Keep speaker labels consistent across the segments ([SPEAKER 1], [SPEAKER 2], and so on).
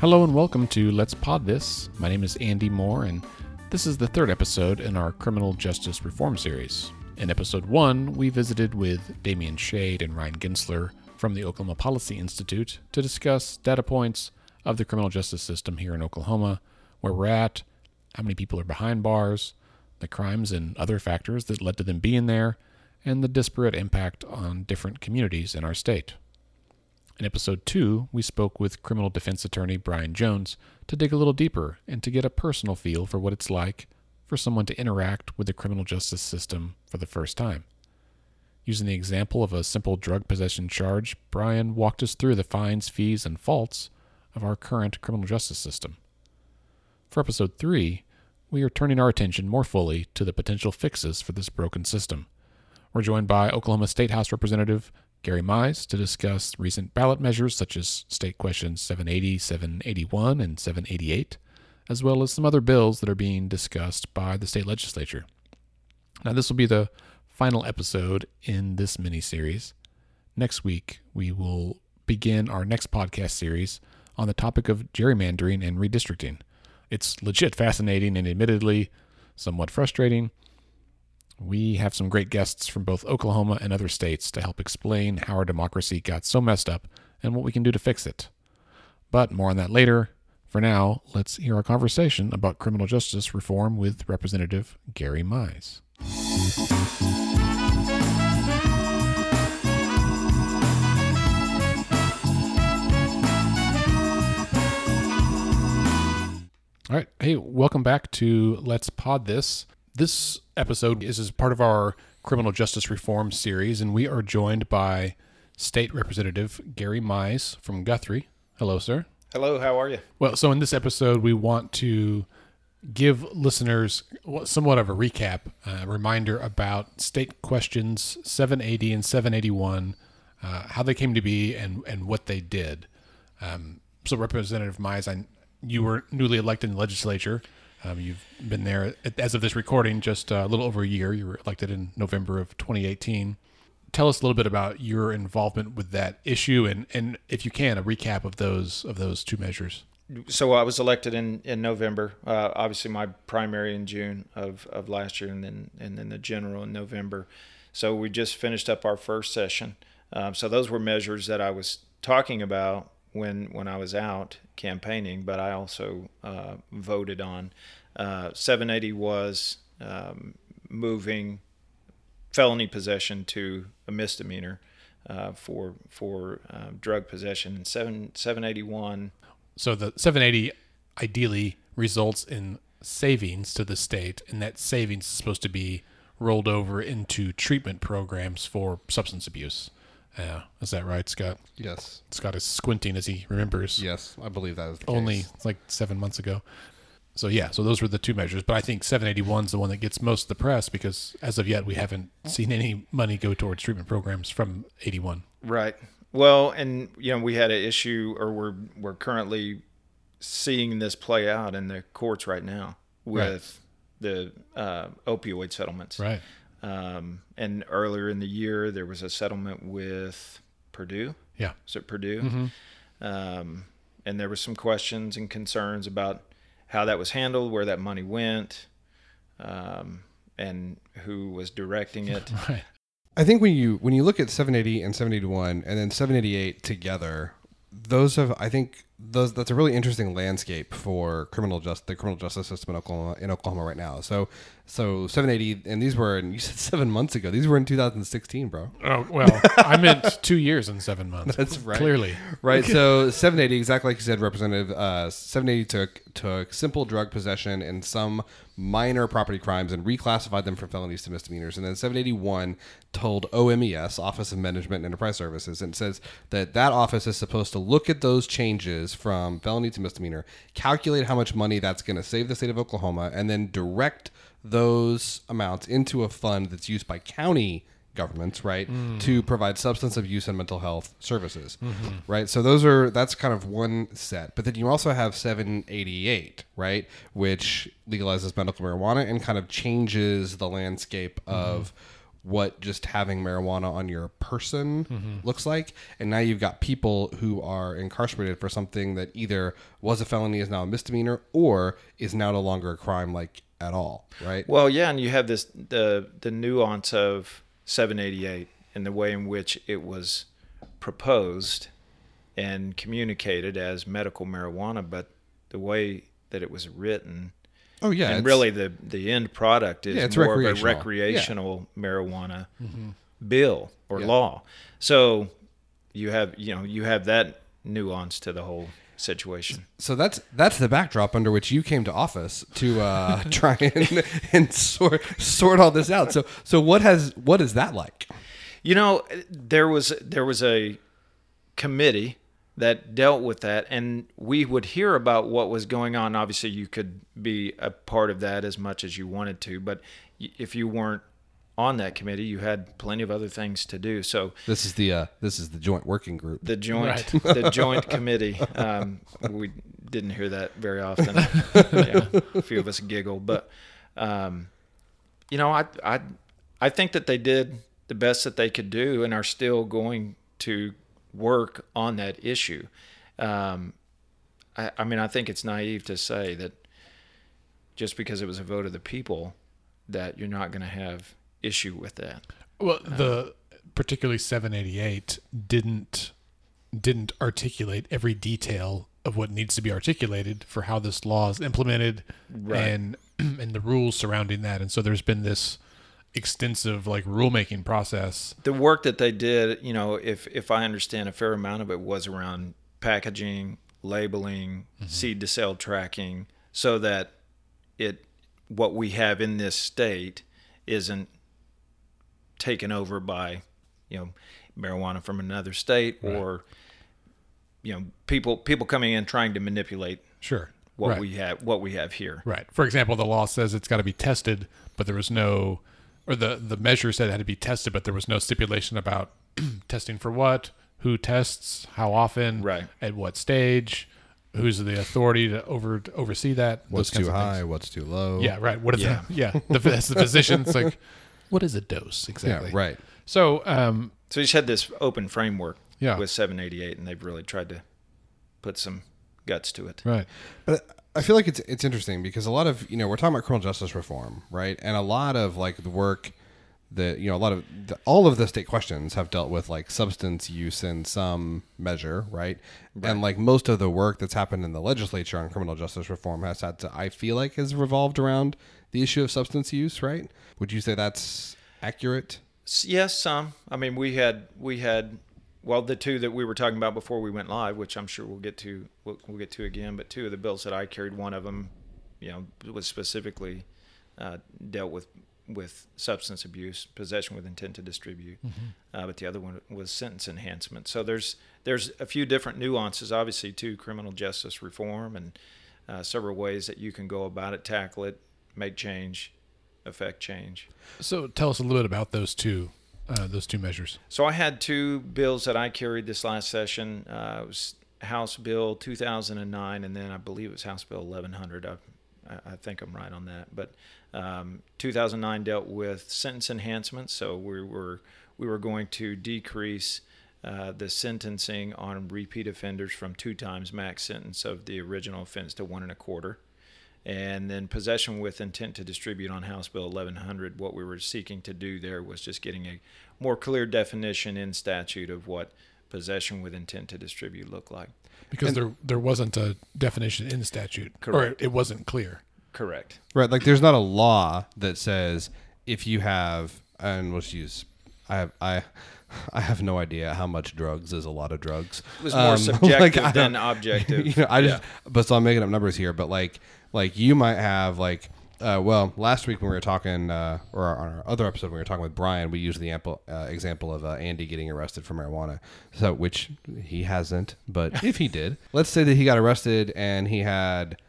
[SPEAKER 1] Hello and welcome to Let's Pod This. My name is Andy Moore, and this is the third episode in our criminal justice reform series. In episode one, we visited with Damion Shade and Ryan Gentzler from the Oklahoma Policy Institute to discuss data points of the criminal justice system here in Oklahoma, where we're at, how many people are behind bars, the crimes and other factors that led to them being there, and the disparate impact on different communities in our state. In episode 2, we spoke with criminal defense attorney Brian Jones to dig a little deeper and to get a personal feel for what it's like for someone to interact with the criminal justice system for the first time. Using the example of a simple drug possession charge, Brian walked us through the fines, fees, and faults of our current criminal justice system. For episode 3, we are turning our attention more fully to the potential fixes for this broken system. We're joined by Oklahoma State House Representative Garry Mize to discuss recent ballot measures such as State Questions 780, 781, and 788, as well as some other bills that are being discussed by the state legislature. Now, this will be the final episode in this mini series. Next week, we will begin our next podcast series on the topic of gerrymandering and redistricting. It's legit fascinating and admittedly somewhat frustrating. We have some great guests from both Oklahoma and other states to help explain how our democracy got so messed up and what we can do to fix it. But more on that later. For now, let's hear our conversation about criminal justice reform with Representative Garry Mize. All right. Hey, welcome back to Let's Pod This. This episode is as part of our criminal justice reform series, and we are joined by State Representative Garry Mize from Guthrie. Hello, sir.
[SPEAKER 2] Hello, how are you?
[SPEAKER 1] Well, so in this episode, we want to give listeners somewhat of a recap, a reminder about state questions 780 and 781, uh, how they came to be, and, and what they did. Um, so, Representative Mize, I, you were newly elected in the legislature. Um, you've been there as of this recording just a little over a year. You were elected in November of 2018. Tell us a little bit about your involvement with that issue, and, and if you can, a recap of those of those two measures.
[SPEAKER 2] So I was elected in in November. Uh, obviously, my primary in June of, of last year, and then and then the general in November. So we just finished up our first session. Um, so those were measures that I was talking about when when I was out campaigning, but I also uh, voted on. Uh, 780 was um, moving felony possession to a misdemeanor uh, for for um, drug possession, and seven 781.
[SPEAKER 1] So the 780 ideally results in savings to the state, and that savings is supposed to be rolled over into treatment programs for substance abuse. Yeah, is that right, Scott?
[SPEAKER 3] Yes.
[SPEAKER 1] Scott is squinting as he remembers.
[SPEAKER 3] Yes, I believe that is
[SPEAKER 1] only
[SPEAKER 3] case.
[SPEAKER 1] like seven months ago. So yeah, so those were the two measures, but I think 781 is the one that gets most of the press because as of yet we haven't seen any money go towards treatment programs from 81.
[SPEAKER 2] Right. Well, and you know we had an issue, or we're we're currently seeing this play out in the courts right now with right. the uh, opioid settlements.
[SPEAKER 1] Right.
[SPEAKER 2] Um, and earlier in the year, there was a settlement with Purdue.
[SPEAKER 1] Yeah.
[SPEAKER 2] Is it Purdue?
[SPEAKER 1] Mm-hmm.
[SPEAKER 2] Um, and there were some questions and concerns about how that was handled, where that money went, um, and who was directing it.
[SPEAKER 1] right.
[SPEAKER 3] I think when you when you look at 780 and 781 and then 788 together, those have I think those that's a really interesting landscape for criminal just the criminal justice system in Oklahoma in Oklahoma right now. So so 780 and these were and you said 7 months ago. These were in 2016, bro.
[SPEAKER 1] Oh, well, I meant 2 years and 7 months.
[SPEAKER 3] That's right.
[SPEAKER 1] Clearly.
[SPEAKER 3] Right. So 780 exactly like you said representative uh 780 took took simple drug possession and some minor property crimes and reclassified them from felonies to misdemeanors. And then 781 told OMES, Office of Management and Enterprise Services, and says that that office is supposed to look at those changes from felony to misdemeanor, calculate how much money that's going to save the state of Oklahoma, and then direct those amounts into a fund that's used by county governments, right, mm. to provide substance abuse and mental health services, mm-hmm. right? So those are that's kind of one set. But then you also have 788, right, which legalizes medical marijuana and kind of changes the landscape mm-hmm. of what just having marijuana on your person
[SPEAKER 1] Mm-hmm.
[SPEAKER 3] looks like. And now you've got people who are incarcerated for something that either was a felony, is now a misdemeanor, or is now no longer a crime, like at all, right?
[SPEAKER 2] Well, yeah, and you have this the the nuance of 788 and the way in which it was proposed and communicated as medical marijuana, but the way that it was written
[SPEAKER 3] oh yeah,
[SPEAKER 2] and really the the end product is
[SPEAKER 3] Yeah, it's
[SPEAKER 2] more of a
[SPEAKER 3] recreational.
[SPEAKER 2] recreational marijuana bill or
[SPEAKER 3] Yeah.
[SPEAKER 2] law. So you have you know you have that nuance to the whole situation.
[SPEAKER 3] so that's that's the backdrop under which you came to office to uh, try and and sort sort all this out. So so what has what is that like?
[SPEAKER 2] You know, there was there was a committee that dealt with that, and we would hear about what was going on. Obviously, you could be a part of that as much as you wanted to, but if you weren't on that committee, you had plenty of other things to do. So
[SPEAKER 3] This is the uh, this is the joint working group.
[SPEAKER 2] the joint
[SPEAKER 1] Right.
[SPEAKER 2] the joint committee, um, we didn't hear that very often. yeah, a few of us giggle, but um, you know, I I I think that they did the best that they could do, and are still going to work on that issue. Um, I, I mean, I think it's naive to say that just because it was a vote of the people that you're not going to have issue with that.
[SPEAKER 1] Well, the particularly 788 didn't didn't articulate every detail of what needs to be articulated for how this law is implemented
[SPEAKER 2] Right.
[SPEAKER 1] and and the rules surrounding that. And so there's been this extensive like rulemaking process.
[SPEAKER 2] the work that they did, you know, if if I understand a fair amount of it was around packaging, labeling, mm-hmm. seed to sale tracking, so that it what we have in this state isn't taken over by, you know, marijuana from another state or you know, people people coming in trying to manipulate
[SPEAKER 1] Sure.
[SPEAKER 2] what
[SPEAKER 1] right.
[SPEAKER 2] we have what we have here.
[SPEAKER 1] Right. For example, the law says it's got to be tested, but there was no, or the the measure said it had to be tested, but there was no stipulation about testing for what, who tests, how often,
[SPEAKER 2] Right.
[SPEAKER 1] at what stage, who's the authority to over to oversee that.
[SPEAKER 3] What's too high? What's too low?
[SPEAKER 1] Yeah. Right. What is
[SPEAKER 2] Yeah.
[SPEAKER 1] the yeah the that's the physician. It's like, what is a dose exactly?
[SPEAKER 3] Yeah.
[SPEAKER 1] exactly?
[SPEAKER 3] Right.
[SPEAKER 1] So um
[SPEAKER 2] So you just had this open framework
[SPEAKER 1] Yeah.
[SPEAKER 2] with 788 and they've really tried to put some guts to it.
[SPEAKER 1] right.
[SPEAKER 3] But I feel like it's it's interesting because a lot of you know we're talking about criminal justice reform, right? And a lot of like the work that you know a lot of the, all of the state questions have dealt with like substance use in some measure, right? And like most of the work that's happened in the legislature on criminal justice reform has had to I feel like has revolved around the issue of substance use, right? Would you say that's accurate?
[SPEAKER 2] Yes, some. I mean, we had we had well the two that we were talking about before we went live, which I'm sure we'll get to we'll, we'll get to again. But two of the bills that I carried, one of them, you know, was specifically uh, dealt with with substance abuse, possession with intent to distribute, uh, but the other one was sentence enhancement. So there's there's a few different nuances, obviously, to criminal justice reform, and uh, several ways that you can go about it, tackle it, make change, affect change.
[SPEAKER 1] So tell us a little bit about those two uh, those two measures.
[SPEAKER 2] So I had two bills that I carried this last session. Uh, it was House Bill 2009, and then I believe it was House Bill 1100. I, I- think I'm right on that. But um, 2009 dealt with sentence enhancements, so we were we were going to decrease uh, the sentencing on repeat offenders from two times max sentence of the original offense to one and a quarter. And then possession with intent to distribute on House Bill 1100, what we were seeking to do there was just getting a more clear definition in statute of what possession with intent to distribute looked like.
[SPEAKER 1] Because there there wasn't a definition in the statute,
[SPEAKER 2] Correct.
[SPEAKER 1] or it wasn't clear.
[SPEAKER 2] Correct.
[SPEAKER 3] Right, like there's not a law that says if you have and let's use I have I I have no idea how much drugs is a lot of drugs.
[SPEAKER 2] It was more
[SPEAKER 3] Um,
[SPEAKER 2] subjective
[SPEAKER 3] like,
[SPEAKER 2] than objective.
[SPEAKER 3] you know, I just
[SPEAKER 2] Yeah.
[SPEAKER 3] but so I'm making up numbers here, but like like you might have like uh, well, last week when we were talking, uh, or on our other episode when we were talking with Brian, we used the ample, uh, example of uh, Andy getting arrested for marijuana. So, which he hasn't, but if he did, let's say that he got arrested and he had,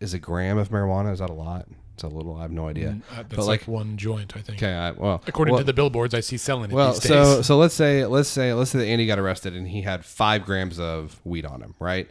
[SPEAKER 3] is a gram of marijuana? Is that a lot? It's a little. I have no idea.
[SPEAKER 1] Uh, that's
[SPEAKER 3] but
[SPEAKER 1] like,
[SPEAKER 3] like,
[SPEAKER 1] one joint, I think.
[SPEAKER 3] okay, I, well,
[SPEAKER 1] According
[SPEAKER 3] well,
[SPEAKER 1] to the billboards I see selling it
[SPEAKER 3] well,
[SPEAKER 1] these days.
[SPEAKER 3] so so let's say let's say let's say that Andy got arrested and he had five grams of weed on him, right?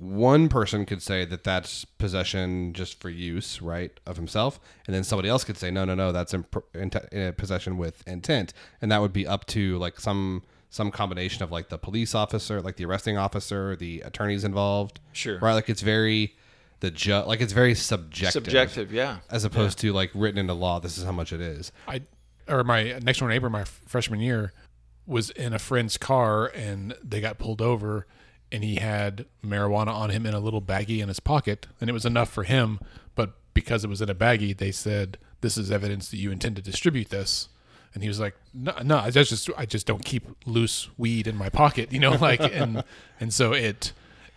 [SPEAKER 3] One person could say that that's possession just for use, right, of himself, and then somebody else could say, no, no, no, that's in, in, in possession with intent, and that would be up to like some some combination of like the police officer, like the arresting officer, the attorneys involved,
[SPEAKER 2] Sure.
[SPEAKER 3] right? Like it's very the ju- like it's very subjective,
[SPEAKER 2] Subjective, yeah.
[SPEAKER 3] as opposed to like written into law. This is how much it is.
[SPEAKER 1] I or my next door neighbor, my freshman year, was in a friend's car and they got pulled over, and he had marijuana on him in a little baggie in his pocket, and it was enough for him. But because it was in a baggie, they said this is evidence that you intend to distribute this. And he was like, "No, no, I just I just don't keep loose weed in my pocket, you know, like and and so it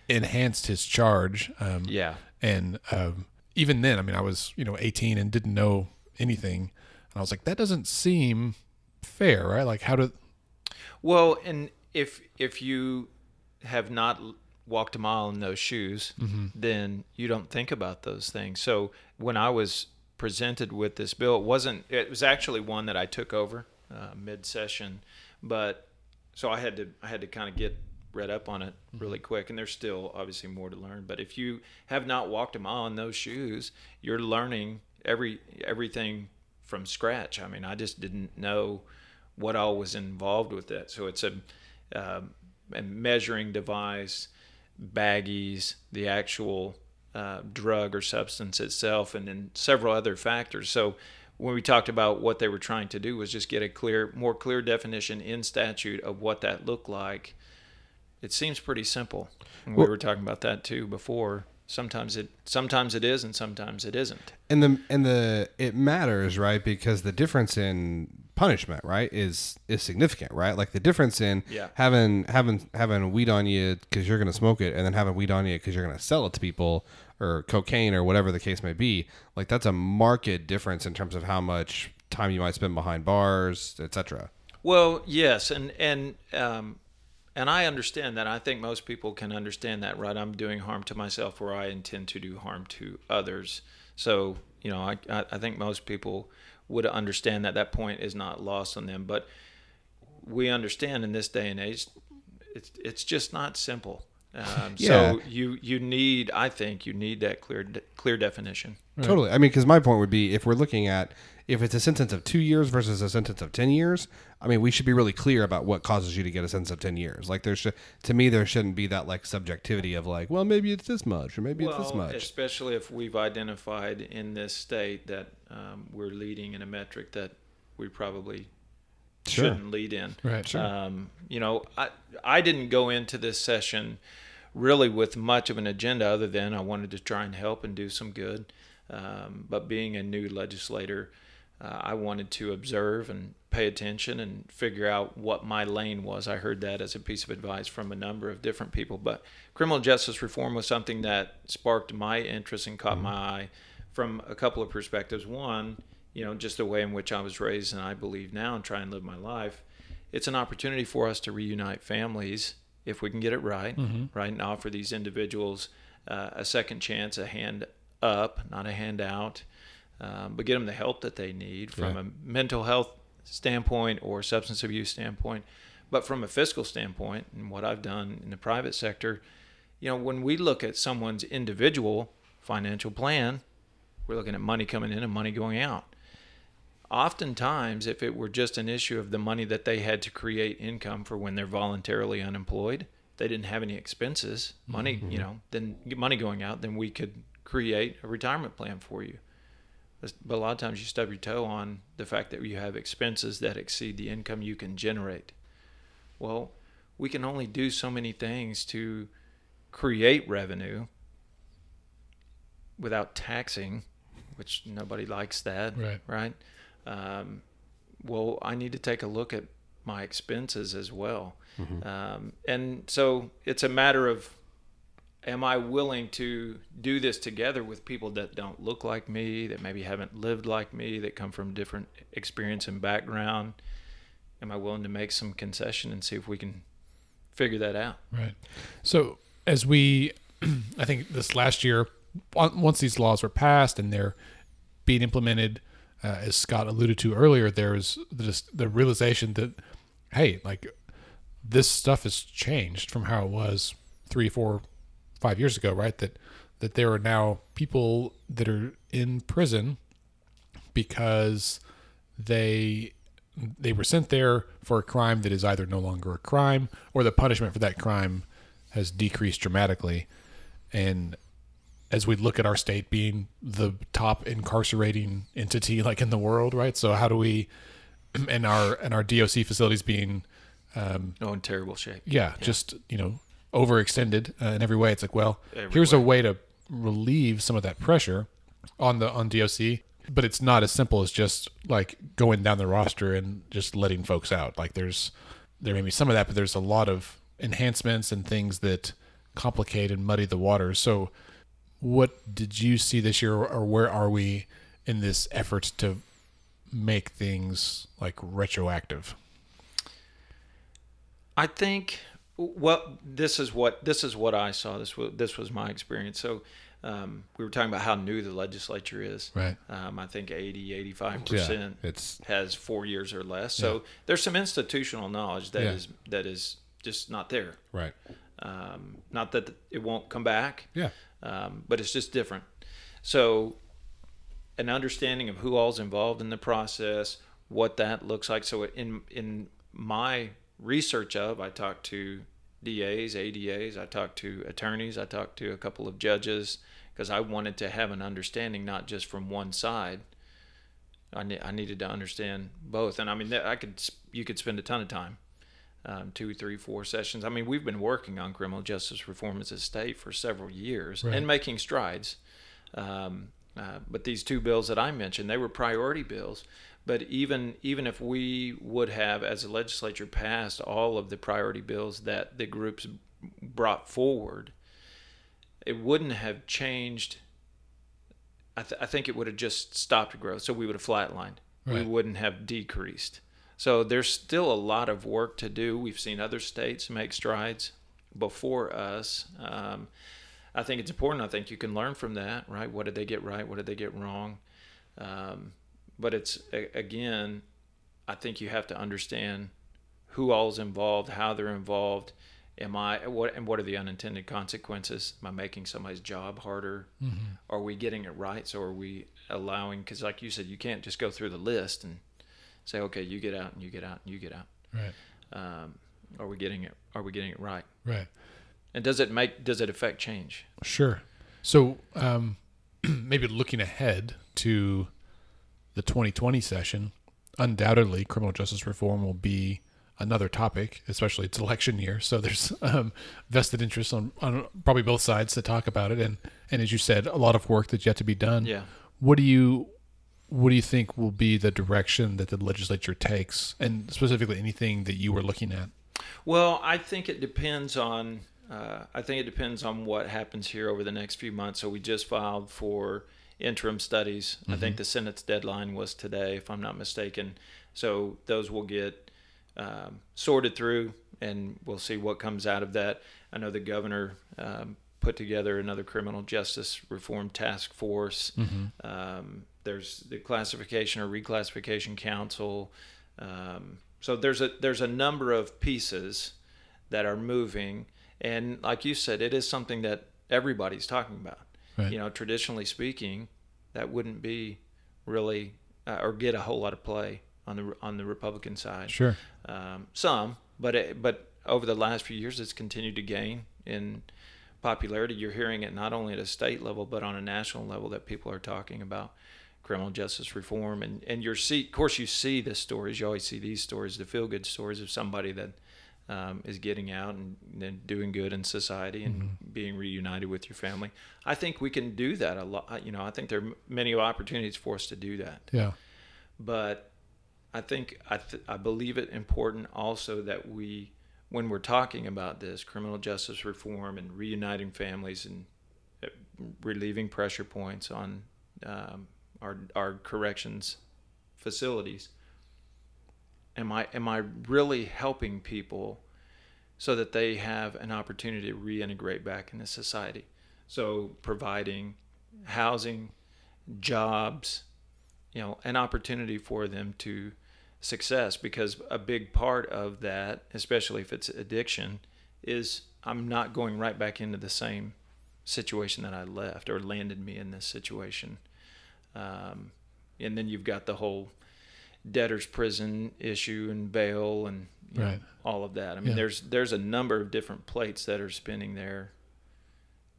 [SPEAKER 1] enhanced his charge. Um,
[SPEAKER 2] Yeah.
[SPEAKER 1] and um, even then, I mean, I was you know 18 and didn't know anything, and I was like, that doesn't seem fair, right? Like, how do
[SPEAKER 2] Well, and if if you have not walked a mile in those shoes, then you don't think about those things. So when I was presented with this bill, it wasn't. It was actually one that I took over uh, mid session, but so I had to I had to kind of get read up on it really quick. And there's still obviously more to learn. But if you have not walked a mile in those shoes, you're learning every everything from scratch. I mean, I just didn't know what all was involved with that. So it's a, um, a measuring device, baggies, the actual uh, drug or substance itself, and then several other factors. So when we talked about what they were trying to do was just get a clear, more clear definition in statute of what that looked like. It seems pretty simple. And we were talking about that too before. Sometimes it sometimes it is and sometimes it isn't.
[SPEAKER 3] and the and the it matters right because the difference in punishment right is is significant right like the difference in
[SPEAKER 2] Yeah.
[SPEAKER 3] having having having weed on you because you're gonna smoke it and then having weed on you because you're gonna sell it to people or cocaine or whatever the case may be like that's a marked difference in terms of how much time you might spend behind bars etc
[SPEAKER 2] Well, yes, and and um, and I understand that. I think most people can understand that, right? I'm doing harm to myself where I intend to do harm to others. So you know, I I I think most people would understand that. That point is not lost on them, but we understand in this day and age, it's it's just not simple. Um,
[SPEAKER 3] Yeah.
[SPEAKER 2] So you you need, I think, you need that clear clear definition.
[SPEAKER 3] Totally. I mean, because my point would be if we're looking at if it's a sentence of two years versus a sentence of 10 years, I mean, we should be really clear about what causes you to get a sentence of 10 years. Like, there should, to me, there shouldn't be that like subjectivity of like, well, maybe it's this much or maybe it's this much.
[SPEAKER 2] especially if we've identified in this state that um, we're leading in a metric that we probably
[SPEAKER 3] Sure.
[SPEAKER 2] shouldn't lead in.
[SPEAKER 1] Right, sure.
[SPEAKER 2] Um, you know, I I didn't go into this session really with much of an agenda other than I wanted to try and help and do some good. Um, but being a new legislator, uh, I wanted to observe and pay attention and figure out what my lane was. I heard that as a piece of advice from a number of different people. But criminal justice reform was something that sparked my interest and caught my eye from a couple of perspectives. One, you know, just the way in which I was raised and I believe now and try and live my life. It's an opportunity for us to reunite families if we can get it right, right, and offer these individuals uh, a second chance, a hand up, not a handout, um, but get them the help that they need from
[SPEAKER 3] Yeah.
[SPEAKER 2] a mental health standpoint or substance abuse standpoint. But from a fiscal standpoint, and what I've done in the private sector, you know, when we look at someone's individual financial plan, we're looking at money coming in and money going out. Oftentimes, if it were just an issue of the money that they had to create income for when they're voluntarily unemployed, they didn't have any expenses, money, mm-hmm. you know, then money going out, then we could create a retirement plan for you. But a lot of times you stub your toe on the fact that you have expenses that exceed the income you can generate. Well, we can only do so many things to create revenue without taxing, which nobody likes that,
[SPEAKER 1] Right.
[SPEAKER 2] Right. Um, well, I need to take a look at my expenses as well, um, and so it's a matter of am I willing to do this together with people that don't look like me, that maybe haven't lived like me, that come from different experience and background? Am I willing to make some concession and see if we can figure that out?
[SPEAKER 1] Right. So as we, I think this last year, once these laws were passed and they're being implemented, uh, as Scott alluded to earlier, there's just the realization that, hey, like this stuff has changed from how it was three, four, five years ago, right? That that there are now people that are in prison because they they were sent there for a crime that is either no longer a crime or the punishment for that crime has decreased dramatically. And as we look at our state being the top incarcerating entity like in the world, right? So how do we and our and our DOC facilities being um,
[SPEAKER 2] oh in terrible shape.
[SPEAKER 1] Yeah, yeah. just you know overextended uh, in every way. It's like, well, every here's
[SPEAKER 2] way.
[SPEAKER 1] a way to relieve some of that pressure on the on DOC, but it's not as simple as just like going down the roster and just letting folks out. Like there's there may be some of that, but there's a lot of enhancements and things that complicate and muddy the waters. So, what did you see this year, or where are we in this effort to make things like retroactive?
[SPEAKER 2] I think well, this is what this is what I saw. This was this was my experience. So um, we were talking about how new the legislature is.
[SPEAKER 1] Right.
[SPEAKER 2] Um, I think 80, 85 percent
[SPEAKER 1] yeah, it's
[SPEAKER 2] has four years or less. So yeah. there's some institutional knowledge that yeah. is that is just not there.
[SPEAKER 1] Right.
[SPEAKER 2] Um, not that it won't come back.
[SPEAKER 1] Yeah.
[SPEAKER 2] Um, but it's just different. So an understanding of who all's involved in the process, what that looks like. So in in my research of, I talked to DAs, ADAs, I talked to attorneys, I talked to a couple of judges because I wanted to have an understanding not just from one side. I, ne- I needed to understand both, and I mean I could you could spend a ton of time, um, two, three, four sessions. I mean we've been working on criminal justice reform as a state for several years right. and making strides. Um, uh, but these two bills that I mentioned, they were priority bills. But even even if we would have, as a legislature, passed all of the priority bills that the groups brought forward, it wouldn't have changed. I, th- I think it would have just stopped growth. So we would have flatlined. Right. We wouldn't have decreased. So there's still a lot of work to do. We've seen other states make strides before us. Um, I think it's important. I think you can learn from that, right? What did they get right? What did they get wrong? Um, but it's again, I think you have to understand who all's involved, how they're involved. Am I what and what are the unintended consequences? Am I making somebody's job harder? Mm-hmm. Are we getting it right? So are we allowing? Because like you said, you can't just go through the list and say, okay, you get out and you get out and you get out.
[SPEAKER 1] Right.
[SPEAKER 2] Um, are we getting it? Are we getting it right?
[SPEAKER 1] Right.
[SPEAKER 2] And does it make? Does it affect change?
[SPEAKER 1] Sure. So um, maybe looking ahead to the 2020 session, undoubtedly criminal justice reform will be another topic, especially it's election year. So there's um, vested interest on, on probably both sides to talk about it. And, and as you said, a lot of work that's yet to be done.
[SPEAKER 2] Yeah.
[SPEAKER 1] What do you, what do you think will be the direction that the legislature takes and specifically anything that you were looking at?
[SPEAKER 2] Well, I think it depends on, uh, I think it depends on what happens here over the next few months. So we just filed for interim studies. Mm-hmm. I think mm-hmm. the Senate's deadline was today, if I'm not mistaken. So those will get um, sorted through, and we'll see what comes out of that. I know the governor um, put together another criminal justice reform task force. Mm-hmm. Um, there's the classification or reclassification council. Um, so there's a there's a number of pieces that are moving, and like you said, it is something that everybody's talking about. Right. You know, traditionally speaking, that wouldn't be really uh, or get a whole lot of play on the on the Republican side.
[SPEAKER 1] Sure.
[SPEAKER 2] Um, some, but it, but over the last few years, it's continued to gain in popularity. You're hearing it not only at a state level, but on a national level that people are talking about criminal justice reform. And and you see, of course, you see the stories. You always see these stories, the feel good stories of somebody that um, is getting out and, and, doing good in society and mm-hmm. being reunited with your family. I think we can do that a lot. You know, I think there are many opportunities for us to do that.
[SPEAKER 1] Yeah.
[SPEAKER 2] But I think I th- I believe it important also that we, when we're talking about this criminal justice reform and reuniting families and uh, relieving pressure points on um, our our corrections facilities am I am I really helping people so that they have an opportunity to reintegrate back into society? So providing housing, jobs, you know, an opportunity for them to success because a big part of that, especially if it's addiction, is I'm not going right back into the same situation that I left or landed me in this situation. Um, and then you've got the whole debtor's prison issue and bail and you know, all of that. I mean,
[SPEAKER 1] Yeah.
[SPEAKER 2] there's there's a number of different plates that are spinning there.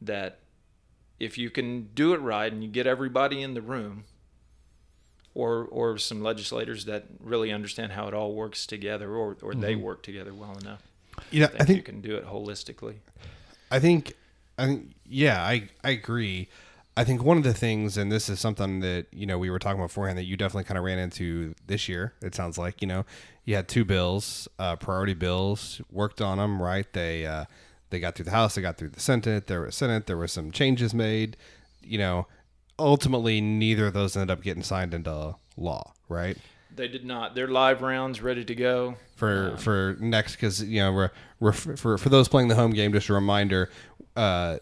[SPEAKER 2] That if you can do it right and you get everybody in the room, or or some legislators that really understand how it all works together, or or they work together well enough,
[SPEAKER 3] You know,
[SPEAKER 2] I think,
[SPEAKER 3] I think
[SPEAKER 2] you can do it holistically.
[SPEAKER 3] I think, I think, yeah, I, I agree. I think one of the things, and this is something that you know we were talking about beforehand, that you definitely kind of ran into this year. It sounds like you know you had two bills, uh, priority bills, worked on them, right? They uh, they got through the House, they got through the Senate. There was Senate, there were some changes made. You know, ultimately, neither of those ended up getting signed into law, right?
[SPEAKER 2] They did not. They're live rounds, ready to go.
[SPEAKER 3] for for next because you know we're, we're for for those playing the home game just a reminder uh,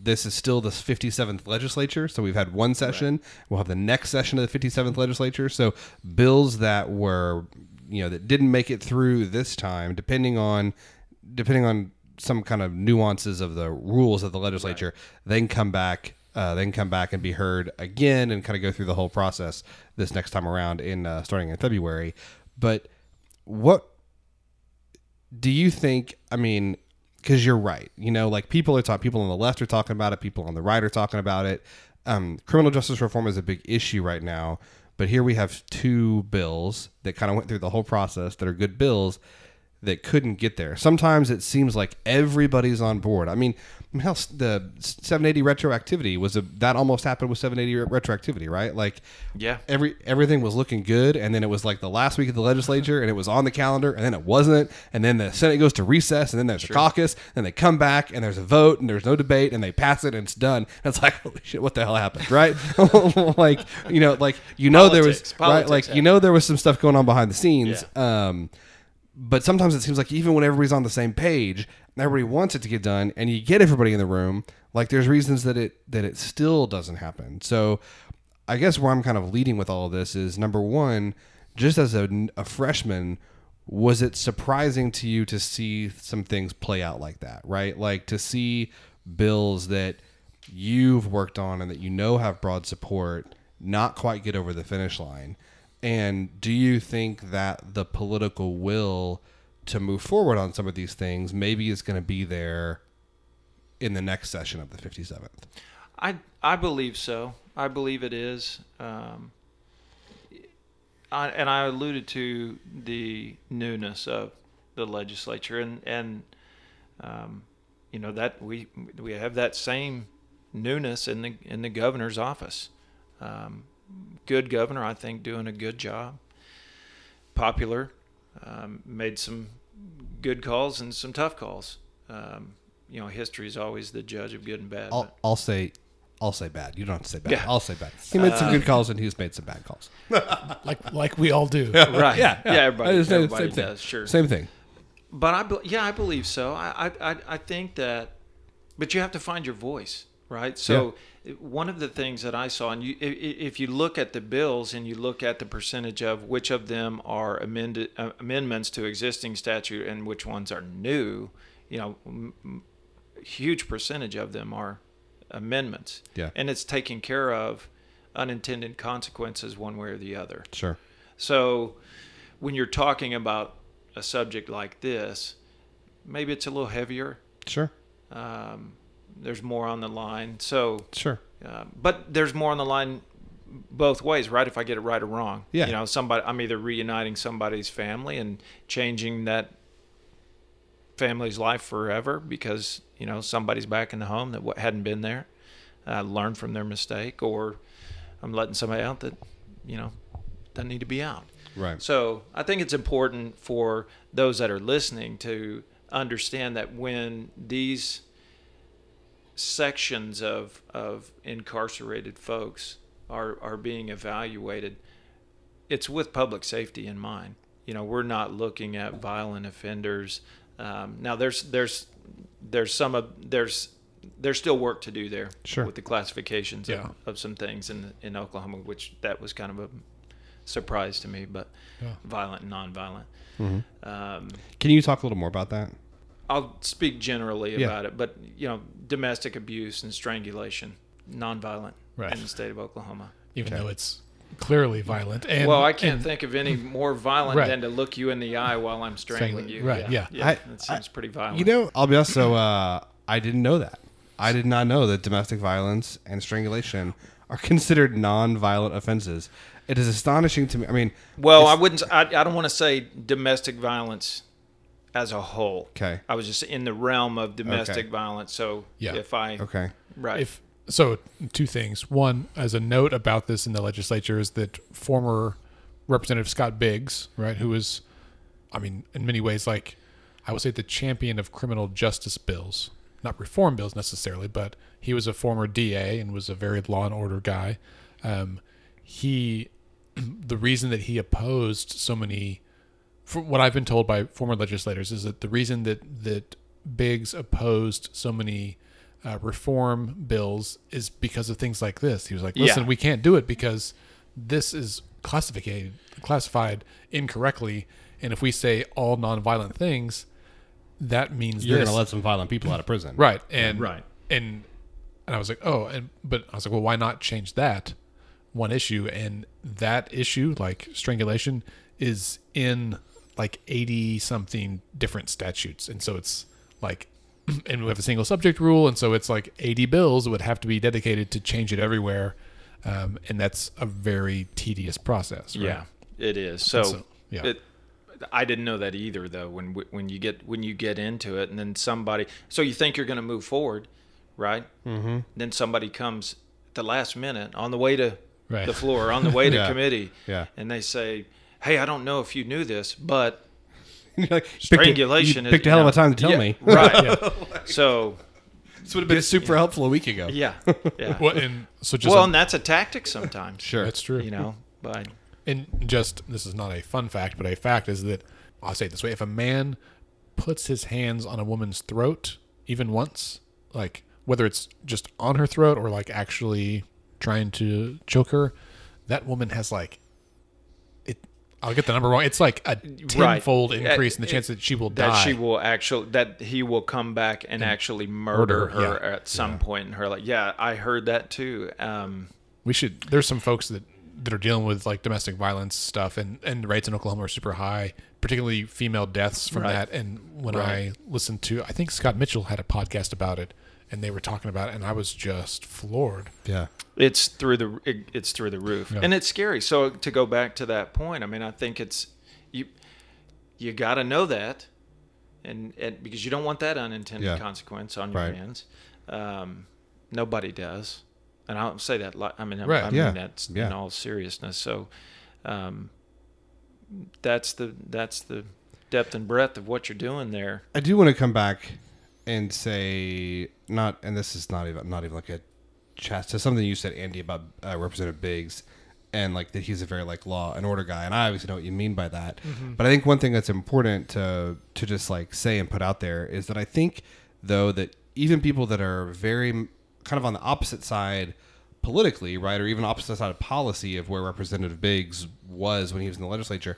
[SPEAKER 3] this is still the 57th legislature so we've had one session we'll have the next session of the 57th legislature so bills that were you know that didn't make it through this time depending on depending on some kind of nuances of the rules of the legislature they can come back uh, they can come back and be heard again and kind of go through the whole process this next time around in uh, starting in February. But what do you think? I mean, because you're right. You know, like people are talking, people on the left are talking about it, people on the right are talking about it. Um, criminal justice reform is a big issue right now. But here we have two bills that kind of went through the whole process that are good bills that couldn't get there. Sometimes it seems like everybody's on board. I mean, hell, the 780 retroactivity was a that almost happened with 780 retroactivity, right? Like,
[SPEAKER 2] Yeah.
[SPEAKER 3] every everything was looking good, and then it was like the last week of the legislature, and it was on the calendar, and then it wasn't, and then the Senate goes to recess, and then there's a caucus, and they come back, and there's a vote, and there's no debate, and they pass it, and it's done. And it's like, holy shit, what the hell happened, right? like, you know, like you know there was right,
[SPEAKER 2] Politics
[SPEAKER 3] like you know there was some stuff going on behind the scenes. Um, but sometimes it seems like even when everybody's on the same page, everybody wants it to get done, and you get everybody in the room. Like there's reasons that it that it still doesn't happen. So I guess where I'm kind of leading with all of this is number one, just as a, a freshman, was it surprising to you to see some things play out like that, right? Like to see bills that you've worked on and that you know have broad support not quite get over the finish line. And do you think that the political will to move forward on some of these things maybe is going to be there in the next session of the 57th?
[SPEAKER 2] I I believe so. I believe it is. Um, I, and I alluded to the newness of the legislature, and and um, you know that we we have that same newness in the in the governor's office. Um, good governor, I think, doing a good job. Popular, um, made some good calls and some tough calls. Um, you know, history is always the judge of good and bad.
[SPEAKER 3] I'll,
[SPEAKER 2] but-
[SPEAKER 3] I'll say I'll say bad. You don't have to say bad.
[SPEAKER 2] Yeah.
[SPEAKER 3] I'll say bad. He made some good calls and he's made some bad calls.
[SPEAKER 1] like like we all do.
[SPEAKER 2] right. Yeah. Yeah. everybody,
[SPEAKER 3] just
[SPEAKER 2] everybody
[SPEAKER 3] same thing.
[SPEAKER 2] does. Sure.
[SPEAKER 3] Same thing.
[SPEAKER 2] But I, be- yeah, I believe so. I, I, I- I think that, but you have to find your voice, right? So one of the things that I saw, and you, if you look at the bills and you look at the percentage of which of them are amended uh, amendments to existing statute and which ones are new, you know, m- huge percentage of them are amendments.
[SPEAKER 3] Yeah.
[SPEAKER 2] And it's taking care of unintended consequences one way or the other.
[SPEAKER 3] Sure.
[SPEAKER 2] So when you're talking about a subject like this, maybe it's a little heavier.
[SPEAKER 3] Sure.
[SPEAKER 2] Um, there's more on the line. So,
[SPEAKER 3] Sure.
[SPEAKER 2] uh, but there's more on the line both ways, right? If I get it right or wrong.
[SPEAKER 3] Yeah.
[SPEAKER 2] You know, somebody I'm either reuniting somebody's family and changing that family's life forever because you know somebody's back in the home that hadn't been there, uh, learned from their mistake, or I'm letting somebody out that you know doesn't need to be out.
[SPEAKER 3] Right.
[SPEAKER 2] So I think it's important for those that are listening to understand that when these sections of, of incarcerated folks are, are being evaluated, it's with public safety in mind. You know, we're not looking at violent offenders. Um, now there's there's there's some of there's there's still work to do there
[SPEAKER 3] Sure.
[SPEAKER 2] with the classifications
[SPEAKER 1] Yeah.
[SPEAKER 2] of, of some things in in Oklahoma, which that was kind of a surprise to me, but
[SPEAKER 1] Yeah.
[SPEAKER 2] violent and nonviolent.
[SPEAKER 3] Mm-hmm.
[SPEAKER 2] Um,
[SPEAKER 3] Can you talk a little more about that?
[SPEAKER 2] I'll speak generally
[SPEAKER 3] Yeah.
[SPEAKER 2] about it, but you know, domestic abuse and strangulation, nonviolent
[SPEAKER 1] Right.
[SPEAKER 2] in the state of Oklahoma.
[SPEAKER 1] even
[SPEAKER 3] Okay.
[SPEAKER 1] though it's clearly violent. And
[SPEAKER 2] well, I can't
[SPEAKER 1] and-
[SPEAKER 2] think of any more violent
[SPEAKER 1] Right.
[SPEAKER 2] than to look you in the eye while I'm strangling
[SPEAKER 1] Strangling,
[SPEAKER 2] you.
[SPEAKER 1] right, yeah.
[SPEAKER 2] yeah,
[SPEAKER 3] I-
[SPEAKER 2] that seems pretty violent.
[SPEAKER 3] You know, I'll be honest. So uh, I didn't know that. I did not know that domestic violence and strangulation are considered non-violent offenses. It is astonishing to me. I mean,
[SPEAKER 2] Well, I wouldn't. I, I don't want to say domestic violence as a whole.
[SPEAKER 3] Okay.
[SPEAKER 2] I was just in the realm of domestic
[SPEAKER 3] Okay.
[SPEAKER 2] violence. So
[SPEAKER 1] Yeah.
[SPEAKER 2] if I
[SPEAKER 3] okay.
[SPEAKER 2] right,
[SPEAKER 1] if so two things one as a note about this in the legislature is that former representative scott biggs right who is i mean in many ways like i would say the champion of criminal justice bills not reform bills necessarily but he was a former da and was a very law and order guy um, he the reason that he opposed so many from what I've been told by former legislators is that the reason that that Biggs opposed so many uh, reform bills is because of things like this. He was like, "Listen,
[SPEAKER 2] Yeah.
[SPEAKER 1] we can't do it because this is classified classified incorrectly, and if we say all nonviolent things, that means
[SPEAKER 3] You're going to let some violent people out of prison,
[SPEAKER 1] right." And
[SPEAKER 2] Right.
[SPEAKER 1] and and I was like, "Oh," and but I was like, "Well, why not change that one issue?" And that issue, like strangulation, is in like 80 something different statutes. And so it's like, and we have a single subject rule. And so it's like 80 bills would have to be dedicated to change it everywhere. Um, and that's a very tedious process. Right?
[SPEAKER 2] yeah, it is. So,
[SPEAKER 1] so, yeah.
[SPEAKER 2] it, I didn't know that either, though. When when you get when you get into it, and then somebody, so you think you're going to move forward, right? Mm-hmm. Then somebody comes at the last minute on the way to
[SPEAKER 1] Right.
[SPEAKER 2] the floor, on the way to
[SPEAKER 3] Yeah.
[SPEAKER 2] committee,
[SPEAKER 3] Yeah.
[SPEAKER 2] and they say, "Hey, I don't know if you knew this, but
[SPEAKER 3] You're like, picked a-
[SPEAKER 2] strangulation
[SPEAKER 3] you
[SPEAKER 2] is
[SPEAKER 3] picked a hell of a time to tell
[SPEAKER 2] yeah,
[SPEAKER 3] me.
[SPEAKER 2] right?"
[SPEAKER 1] Yeah.
[SPEAKER 2] So,
[SPEAKER 3] This would have been super helpful a week ago.
[SPEAKER 2] yeah, yeah.
[SPEAKER 1] Well, and so just
[SPEAKER 2] well,
[SPEAKER 1] a-
[SPEAKER 2] and that's a tactic sometimes.
[SPEAKER 3] Sure.
[SPEAKER 1] that's true.
[SPEAKER 2] You know, but
[SPEAKER 1] And just this is not a fun fact, but a fact is that I'll say it this way: if a man puts his hands on a woman's throat even once, like whether it's just on her throat or like actually trying to choke her, that woman has like it. I'll get the number wrong. It's like a tenfold
[SPEAKER 2] Right.
[SPEAKER 1] increase in the chance that she will
[SPEAKER 2] that
[SPEAKER 1] die.
[SPEAKER 2] she will actually that he will come back and, actually murder,
[SPEAKER 1] murder,
[SPEAKER 2] her
[SPEAKER 1] yeah.
[SPEAKER 2] at some point in her life. Yeah, I heard that too. Um,
[SPEAKER 1] we should. There's some folks that that are dealing with like domestic violence stuff, and and rates in Oklahoma are super high, particularly female deaths from
[SPEAKER 2] Right.
[SPEAKER 1] that. And when
[SPEAKER 2] Right.
[SPEAKER 1] I listened to, I think Scott Mitchell had a podcast about it, and they were talking about it, and I was just floored.
[SPEAKER 3] Yeah.
[SPEAKER 2] it's through the it, it's through the roof,
[SPEAKER 1] Yeah.
[SPEAKER 2] and it's scary. So to go back to that point, I mean, I think it's you you got to know that, and, and because you don't want that unintended
[SPEAKER 3] Yeah.
[SPEAKER 2] consequence on your
[SPEAKER 3] Right.
[SPEAKER 2] hands. Um, nobody does, and I don't say that. Like, I mean,
[SPEAKER 1] Right,
[SPEAKER 2] I
[SPEAKER 3] yeah,
[SPEAKER 2] mean that's
[SPEAKER 3] yeah.
[SPEAKER 2] in all seriousness. So, um, that's the that's the depth and breadth of what you're doing there.
[SPEAKER 3] I do want to come back and say not, and this is not even not even like a chat to something you said, Andy, about uh, Representative Biggs, and like that he's a very like law and order guy, and I obviously know what you mean by that. But I think one thing that's important to to just like say and put out there is that I think though that even people that are very kind of on the opposite side politically, right, or even opposite side of policy of where Representative Biggs was when he was in the legislature,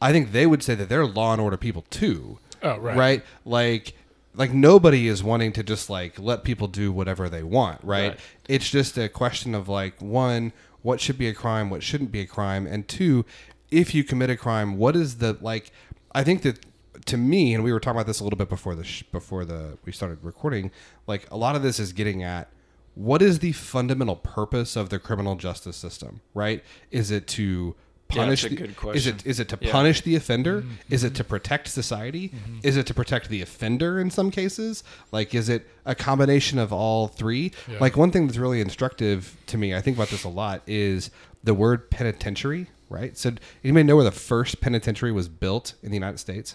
[SPEAKER 3] I think they would say that they're law and order people too.
[SPEAKER 1] Oh, right.
[SPEAKER 3] Right? Like like nobody is wanting to just like let people do whatever they want, right?
[SPEAKER 2] Right.
[SPEAKER 3] It's just a question of like one, what should be a crime, what shouldn't be a crime, and two, if you commit a crime, what is the like I think that to me, and we were talking about this a little bit before the sh- before the we started recording. Like a lot of this is getting at what is the fundamental purpose of the criminal justice system, right? Is it to punish?
[SPEAKER 2] that's a
[SPEAKER 3] the-
[SPEAKER 2] good
[SPEAKER 3] Is
[SPEAKER 2] question.
[SPEAKER 3] it is it to
[SPEAKER 2] Yeah.
[SPEAKER 3] punish the offender? Mm-hmm. Is it to protect society? Mm-hmm. Is it to protect the offender in some cases? Like, is it a combination of all three?
[SPEAKER 1] Yeah.
[SPEAKER 3] Like one thing that's really instructive to me, I think about this a lot, is the word penitentiary. Right. So, anybody know where the first penitentiary was built in the United States?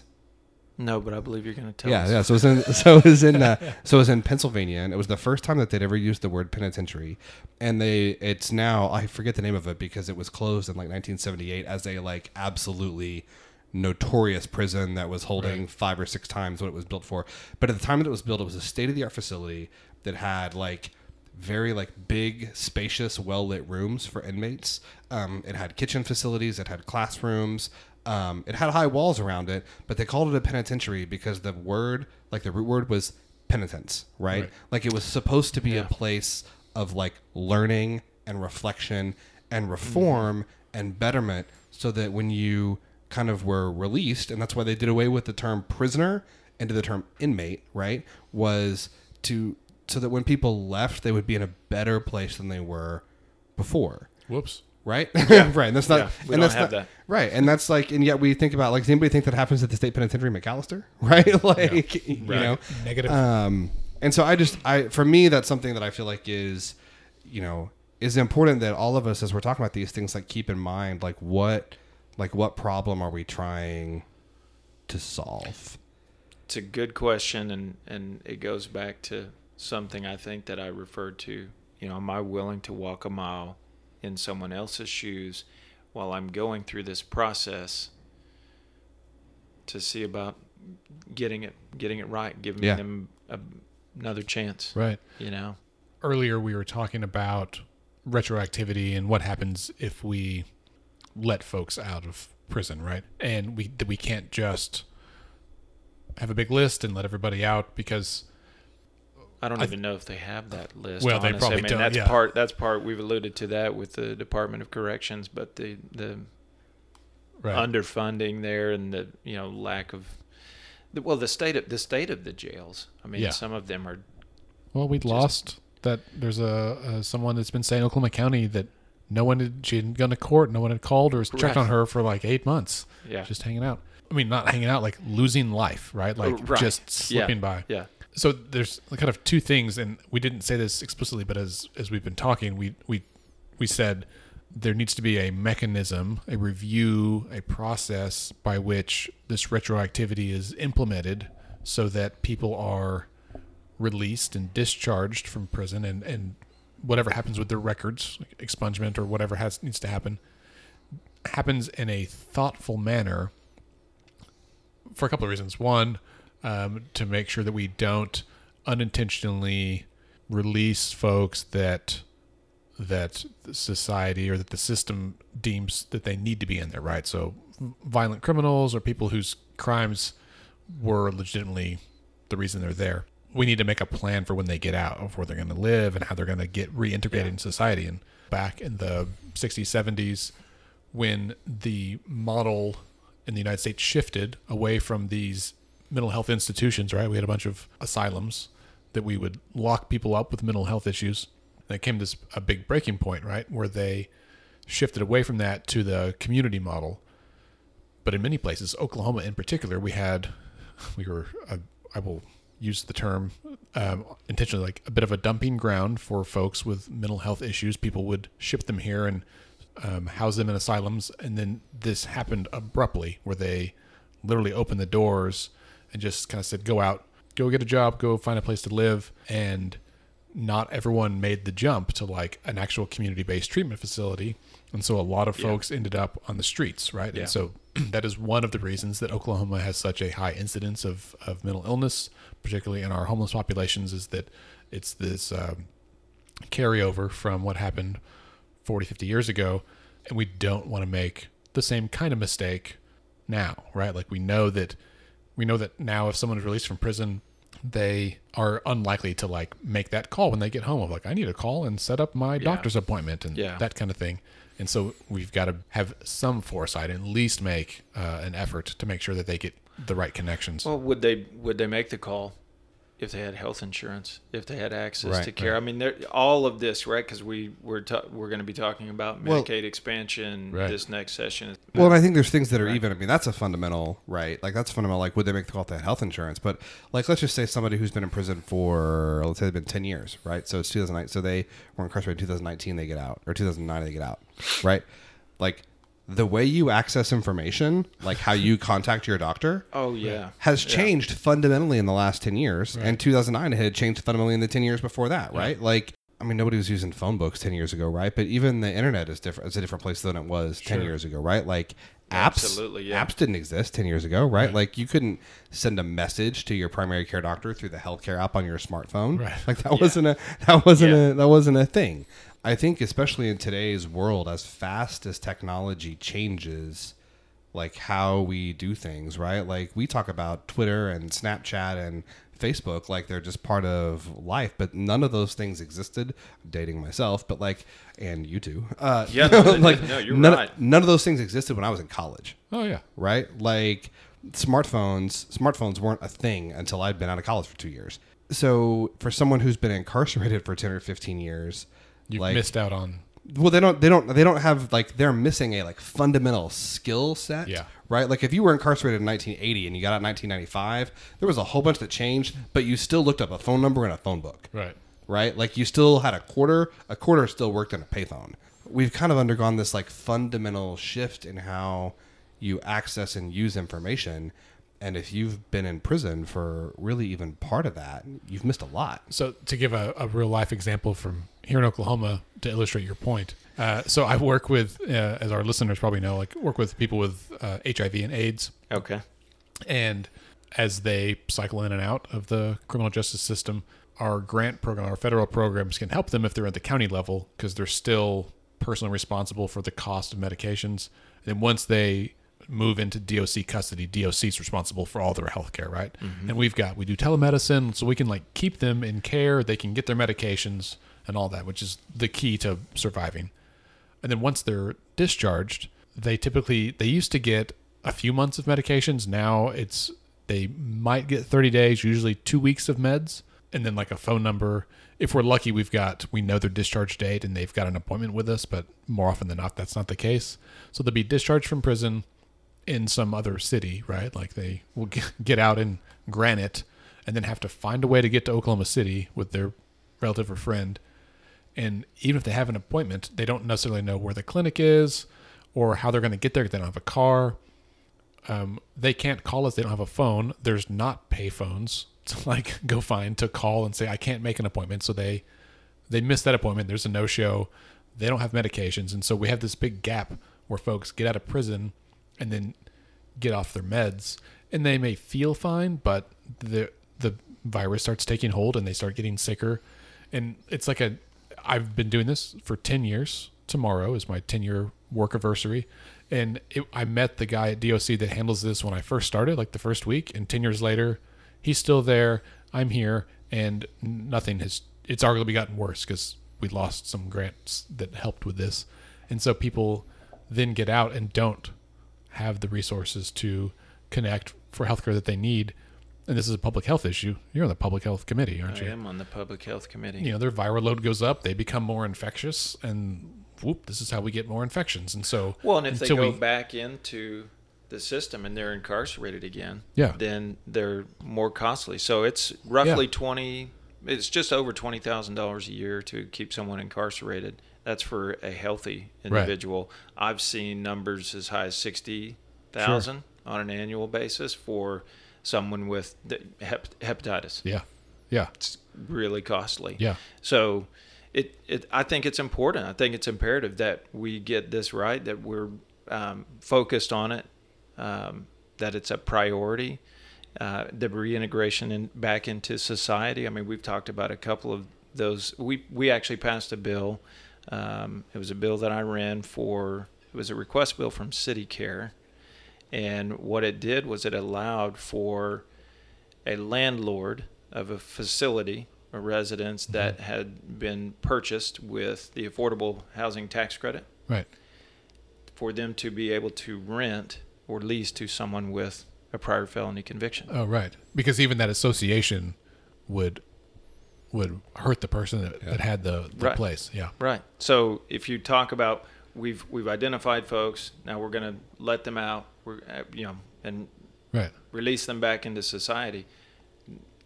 [SPEAKER 2] No, but I believe you're going to tell
[SPEAKER 3] Yeah,
[SPEAKER 2] us.
[SPEAKER 3] yeah. So it was in so it was in uh, so it was in Pennsylvania, and it was the first time that they'd ever used the word penitentiary. And they it's now I forget the name of it because it was closed in like 1978 as a like absolutely notorious prison that was holding five or six times what it was built for. But at the time that it was built, it was a state of the art facility that had like very like big, spacious, well lit rooms for inmates. Um, it had kitchen facilities. It had classrooms. Um, it had high walls around it, but they called it a penitentiary because the word, like the root word, was penitence, right?
[SPEAKER 1] Right.
[SPEAKER 3] Like it was supposed to be a place of like learning and reflection and reform and betterment, so that when you kind of were released, and that's why they did away with the term prisoner into the term inmate, right? Was to so that when people left, they would be in a better place than they were before
[SPEAKER 1] Whoops.
[SPEAKER 3] Right? right. And that's not.
[SPEAKER 2] Yeah, we
[SPEAKER 3] and
[SPEAKER 2] don't
[SPEAKER 3] that's
[SPEAKER 2] have
[SPEAKER 3] not,
[SPEAKER 2] that.
[SPEAKER 3] Right. And that's like, and yet we think about like, does anybody think that happens at the state penitentiary in McAlester? Right. like, you know.
[SPEAKER 1] Negative.
[SPEAKER 3] Um, and so I just, I for me, that's something that I feel like is, you know, is important that all of us, as we're talking about these things, like keep in mind, like what, like what problem are we trying to solve?
[SPEAKER 2] It's a good question, and and it goes back to something I think that I referred to. You know, am I willing to walk a mile in someone else's shoes while I'm going through this process to see about getting it getting it right, giving
[SPEAKER 3] Yeah.
[SPEAKER 2] them a, another chance.
[SPEAKER 1] right.
[SPEAKER 2] You know,
[SPEAKER 1] Earlier, we were talking about retroactivity and what happens if we let folks out of prison, right? And we that we can't just have a big list and let everybody out because
[SPEAKER 2] I don't
[SPEAKER 1] I
[SPEAKER 2] even know if they have that list.
[SPEAKER 1] Well, they
[SPEAKER 2] honestly.
[SPEAKER 1] probably
[SPEAKER 2] I mean,
[SPEAKER 1] don't,
[SPEAKER 2] That's
[SPEAKER 1] yeah.
[SPEAKER 2] part. That's part. We've alluded to that with the Department of Corrections, but the the
[SPEAKER 1] right.
[SPEAKER 2] underfunding there and the you know lack of the, well the state of the state of the jails. I mean,
[SPEAKER 1] Yeah.
[SPEAKER 2] some of them are
[SPEAKER 1] Well, we lost that. There's a, a someone that's been saying Oklahoma County that no one had she hadn't gone to court, no one had called or checked
[SPEAKER 2] Right.
[SPEAKER 1] on her for like eight months,
[SPEAKER 2] yeah
[SPEAKER 1] just hanging out. I mean, not hanging out, like losing life, right? Like
[SPEAKER 2] Right.
[SPEAKER 1] just slipping
[SPEAKER 2] Yeah.
[SPEAKER 1] by.
[SPEAKER 2] yeah
[SPEAKER 1] So there's kind of two things, and we didn't say this explicitly, but as as we've been talking, we we we said there needs to be a mechanism, a review, a process by which this retroactivity is implemented, so that people are released and discharged from prison, and and whatever happens with their records, like expungement or whatever has needs to happen, happens in a thoughtful manner for a couple of reasons. One, um, to make sure that we don't unintentionally release folks that that society or that the system deems that they need to be in there, right? So, violent criminals or people whose crimes were legitimately the reason they're there. We need to make a plan for when they get out of where they're going to live and how they're going to get reintegrated in society. And back in the 60s, 70s, when the model in the United States shifted away from these mental health institutions, right? We had a bunch of asylums that we would lock people up with mental health issues. And it came to a big breaking point, right? Where they shifted away from that to the community model. But in many places, Oklahoma in particular, we had, we were, uh, I will use the term um, intentionally, like a bit of a dumping ground for folks with mental health issues. People would ship them here and um, house them in asylums. And then this happened abruptly where they literally opened the doors and just kind of said, go out, go get a job, go find a place to live. And not everyone made the jump to like an actual community based treatment facility. And so a lot of folks ended up on the streets, right?
[SPEAKER 2] Yeah.
[SPEAKER 1] And so that is one of the reasons that Oklahoma has such a high incidence of, of mental illness, particularly in our homeless populations, is that it's this um, carryover from what happened 40, 50 years ago. And we don't want to make the same kind of mistake now, right? Like we know that we know that now if someone is released from prison, they are unlikely to like make that call when they get home of like, I need to call and set up my doctor's appointment and
[SPEAKER 2] Yeah.
[SPEAKER 1] that kind of thing. And so we've got to have some foresight, and at least make uh, an effort to make sure that they get the right connections.
[SPEAKER 2] Well, would they would they make the call if they had health insurance, if they had access
[SPEAKER 3] Right,
[SPEAKER 2] to care? I mean, all of this, right? Because we we're ta- we're going to be talking about
[SPEAKER 3] Well-
[SPEAKER 2] Medicaid expansion
[SPEAKER 1] Right.
[SPEAKER 2] this next session.
[SPEAKER 3] Well, and I think there's things that are
[SPEAKER 2] Right.
[SPEAKER 3] even. I mean, that's a fundamental, right? Like that's fundamental. Like, would they make the call to health insurance? But like, let's just say somebody who's been in prison for, let's say they've been ten years, right? So it's 2009. So they were incarcerated in 2019. They get out, or 2009 they get out, right? Like the way you access information, like how you contact your doctor,
[SPEAKER 2] Oh yeah,
[SPEAKER 3] has
[SPEAKER 2] Yeah.
[SPEAKER 3] changed fundamentally in the last 10 years. And 2009 it had changed fundamentally in the 10 years before that, right? Like, I mean, nobody was using phone books 10 years ago, right? But even the internet is different. It's a different place than it was 10
[SPEAKER 1] Sure.
[SPEAKER 3] years ago, right? Like, apps,
[SPEAKER 2] Absolutely, yeah.
[SPEAKER 3] apps didn't exist 10 years ago, right? Like, you couldn't send a message to your primary care doctor through the healthcare app on your smartphone.
[SPEAKER 1] Right.
[SPEAKER 3] Like, that wasn't a, that wasn't
[SPEAKER 2] Yeah.
[SPEAKER 3] a, that wasn't a thing. I think, especially in today's world, as fast as technology changes, like how we do things, right? Like we talk about Twitter and Snapchat and Facebook like they're just part of life, but none of those things existed. I'm dating myself, but like, and you too. Uh,
[SPEAKER 2] Yeah, no,
[SPEAKER 3] like.
[SPEAKER 2] No, you're
[SPEAKER 3] none,
[SPEAKER 2] right.
[SPEAKER 3] none of those things existed when I was in college
[SPEAKER 1] Oh yeah.
[SPEAKER 3] right? Like smartphones, smartphones weren't a thing until I'd been out of college for two years. So for someone who's been incarcerated for ten or fifteen years,
[SPEAKER 1] You've
[SPEAKER 3] like
[SPEAKER 1] missed out on.
[SPEAKER 3] well, they don't they don't they don't have like they're missing a like fundamental skill set.
[SPEAKER 1] Yeah.
[SPEAKER 3] Right. Like if you were incarcerated in 1980 and you got out in 1995, there was a whole bunch that changed, but you still looked up a phone number in a phone book
[SPEAKER 1] Right.
[SPEAKER 3] right? Like you still had a quarter, a quarter still worked in a payphone. We've kind of undergone this like fundamental shift in how you access and use information. And if you've been in prison for really even part of that, you've missed a lot.
[SPEAKER 1] So to give a, a real life example from here in Oklahoma to illustrate your point, uh, so I work with, uh, as our listeners probably know, like work with people with uh, HIV and AIDS,
[SPEAKER 2] Okay.
[SPEAKER 1] and as they cycle in and out of the criminal justice system, our grant program, our federal programs can help them if they're at the county level because they're still personally responsible for the cost of medications. And once they move into DOC custody, DOC is responsible for all their health care, right? And we've got we do telemedicine, so we can like keep them in care. They can get their medications and all that, which is the key to surviving. And then once they're discharged, they typically they used to get a few months of medications. Now it's they might get 30 days, usually 2 weeks of meds, and then like a phone number. If we're lucky, we've got we know their discharge date and they've got an appointment with us, but more often than not that's not the case. So they'll be discharged from prison in some other city, right? Like they will get- get out in Granite and then have to find a way to get to Oklahoma City with their relative or friend and even if they have an appointment, they don't necessarily know where the clinic is or how they're going to get there. They don't have a car. Um, they can't call us. They don't have a phone. There's not pay phones to like go find to call and say I can't make an appointment. So they they miss that appointment. There's a no show. They don't have medications, and so we have this big gap where folks get out of prison and then get off their meds, and they may feel fine, but the the virus starts taking hold and they start getting sicker, and it's like a I've been doing this for ten years. Tomorrow is my ten year work anniversary, and it, I met the guy at DOC that handles this when I first started, like the first week, and ten years later, he's still there. I'm here, and nothing has. It's arguably gotten worse because we lost some grants that helped with this, and so people then get out and don't have the resources to connect for healthcare that they need. And this is a public health issue. You're on the public health committee, aren't
[SPEAKER 2] I
[SPEAKER 1] you?
[SPEAKER 2] I am on the public health committee.
[SPEAKER 1] You know, their viral load goes up, they become more infectious, and whoop, this is how we get more infections. And so,
[SPEAKER 2] Well, and if they go
[SPEAKER 1] we-
[SPEAKER 2] back into the system and they're incarcerated again,
[SPEAKER 1] Yeah.
[SPEAKER 2] then they're more costly. So it's roughly twenty. It's just over twenty thousand dollars a year to keep someone incarcerated. That's for a healthy individual. I've seen numbers as high as sixty thousand on an annual basis for someone with the hep- hepatitis.
[SPEAKER 1] yeah, yeah,
[SPEAKER 2] It's really costly.
[SPEAKER 1] yeah,
[SPEAKER 2] So it, it I think it's important. I think it's imperative that we get this right, that we're um, focused on it, um, that it's a priority. Uh, the reintegration in, back into society. I mean, we've talked about a couple of those. We we actually passed a bill. Um, it was a bill that I ran for. It was a request bill from City Care, and what it did was it allowed for a landlord of a facility a residence mm-hmm. that had been purchased with the affordable housing tax credit
[SPEAKER 1] right.
[SPEAKER 2] for them to be able to rent or lease to someone with a prior felony conviction.
[SPEAKER 1] Oh, right. Because even that association would would hurt the person that, that had the, the
[SPEAKER 2] Right.
[SPEAKER 1] place. Yeah.
[SPEAKER 2] Right. So if you talk about we've we've identified folks, now we're going to let them out, we're uh, you know, and
[SPEAKER 1] Right.
[SPEAKER 2] release them back into society.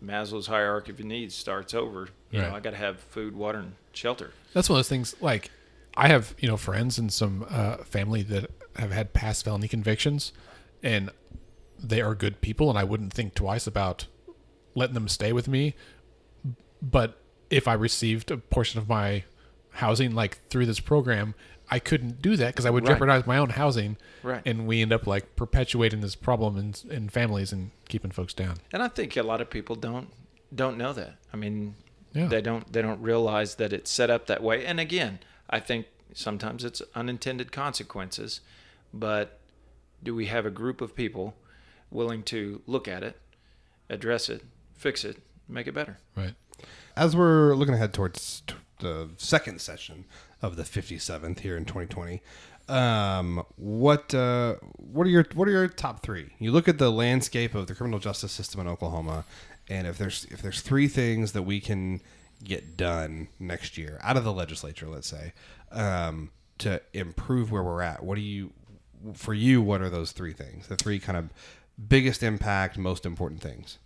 [SPEAKER 2] Maslow's hierarchy of needs starts over. You know, I got to have food, water, and shelter.
[SPEAKER 1] That's one of those things. Like, I have you know friends and some uh, family that have had past felony convictions, and they are good people, and I wouldn't think twice about letting them stay with me. But if I received a portion of my housing like through this program, I couldn't do that because I would
[SPEAKER 2] Right.
[SPEAKER 1] jeopardize my own housing,
[SPEAKER 2] Right.
[SPEAKER 1] and we end up like perpetuating this problem in in families and keeping folks down.
[SPEAKER 2] And I think a lot of people don't don't know that. I mean,
[SPEAKER 1] Yeah.
[SPEAKER 2] they don't they don't realize that it's set up that way. And again, I think sometimes it's unintended consequences, but do we have a group of people willing to look at it, address it, fix it, make it better?
[SPEAKER 1] Right.
[SPEAKER 3] As we're looking ahead towards the second session of the 57th here in 2020, um, what uh, what are your what are your top three? You look at the landscape of the criminal justice system in Oklahoma, and if there's if there's three things that we can get done next year out of the legislature, let's say, um, to improve where we're at, what do you for you? What are those three things? The three kind of biggest impact, most important things.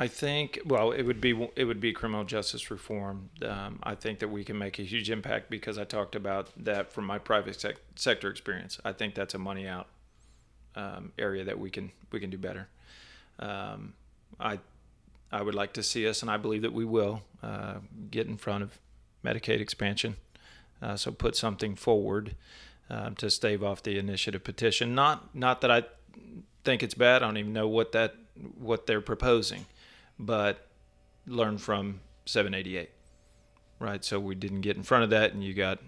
[SPEAKER 2] I think well, it would be it would be criminal justice reform. Um, I think that we can make a huge impact because I talked about that from my private sec- sector experience. I think that's a money out um, area that we can we can do better. Um, I I would like to see us, and I believe that we will uh, get in front of Medicaid expansion. Uh, so put something forward um, to stave off the initiative petition. Not not that I think it's bad. I don't even know what that what they're proposing but learn from 788 right? So we didn't get in front of that and you got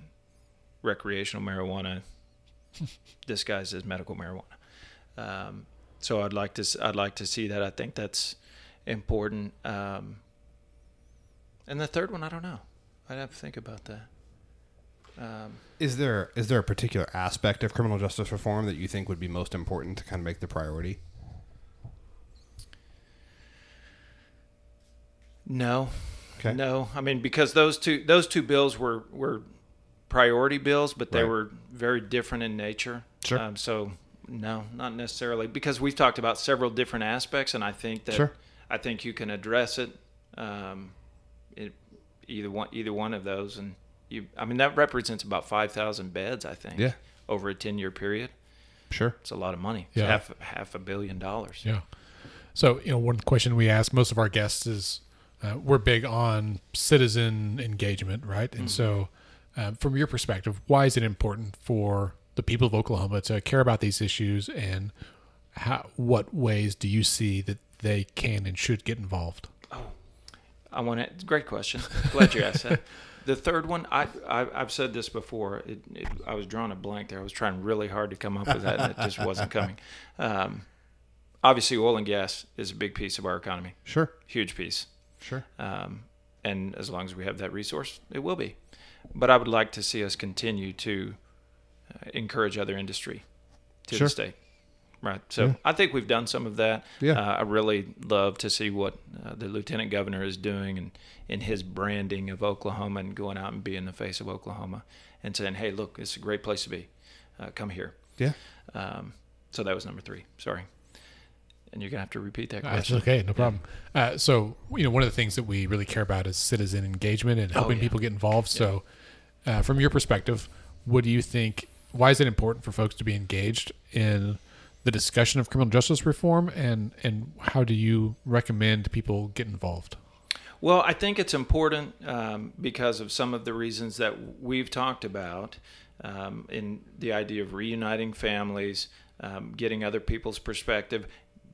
[SPEAKER 2] recreational marijuana. Disguised as medical marijuana. Um, so i'd like to i'd like to see that. I think that's important. Um, and the third one i don't know. I'd have to think about that. Um,
[SPEAKER 3] Is there is there a particular aspect of criminal justice reform that you think would be most important to kind of make the priority?
[SPEAKER 2] No.
[SPEAKER 3] Okay.
[SPEAKER 2] No. I mean because those two those two bills were were priority bills, but they
[SPEAKER 3] Right.
[SPEAKER 2] were very different in nature.
[SPEAKER 3] Sure.
[SPEAKER 2] Um, so no, not necessarily because we've talked about several different aspects, and I think that
[SPEAKER 3] Sure.
[SPEAKER 2] I think you can address it, um, it either one either one of those, and you. I mean that represents about five thousand beds. I think.
[SPEAKER 3] Yeah.
[SPEAKER 2] Over a ten year period,
[SPEAKER 3] Sure.
[SPEAKER 2] it's a lot of money.
[SPEAKER 1] Yeah.
[SPEAKER 2] half half a billion dollars.
[SPEAKER 1] Yeah. So, you know, one question we ask most of our guests is uh, we're big on citizen engagement, right? And so, uh, from your perspective, why is it important for the people of Oklahoma to care about these issues and how, what ways do you see that they can and should get involved?
[SPEAKER 2] Oh, I want to. Great question. Glad you asked that. The third one, I, I I've said this before. It, it, I was drawing a blank there. I was trying really hard to come up with that, and it just wasn't coming. Um, obviously, oil and gas is a big piece of our economy,
[SPEAKER 3] Sure.
[SPEAKER 2] huge piece.
[SPEAKER 3] Sure.
[SPEAKER 2] Um, and as long as we have that resource, it will be. But I would like to see us continue to uh, encourage other industry to
[SPEAKER 3] Sure.
[SPEAKER 2] the state. Right. So
[SPEAKER 3] Yeah.
[SPEAKER 2] I think we've done some of that.
[SPEAKER 3] Yeah.
[SPEAKER 2] Uh, I really love to see what uh, the lieutenant governor is doing and in his branding of Oklahoma and going out and being the face of Oklahoma and saying, hey, look, it's a great place to be. Uh, come here.
[SPEAKER 3] Yeah.
[SPEAKER 2] Um, so that was number three. Sorry. And you're going to have to repeat that
[SPEAKER 1] That's
[SPEAKER 2] question.
[SPEAKER 1] okay, no problem. Uh, so, you know, one of the things that we really care about is citizen engagement and helping
[SPEAKER 2] yeah.
[SPEAKER 1] people get involved. So, uh, from your perspective, what do you think? Why is it important for folks to be engaged in the discussion of criminal justice reform, and and how do you recommend people get involved?
[SPEAKER 2] Well, I think it's important um, because of some of the reasons that we've talked about um, in the idea of reuniting families, um, getting other people's perspective,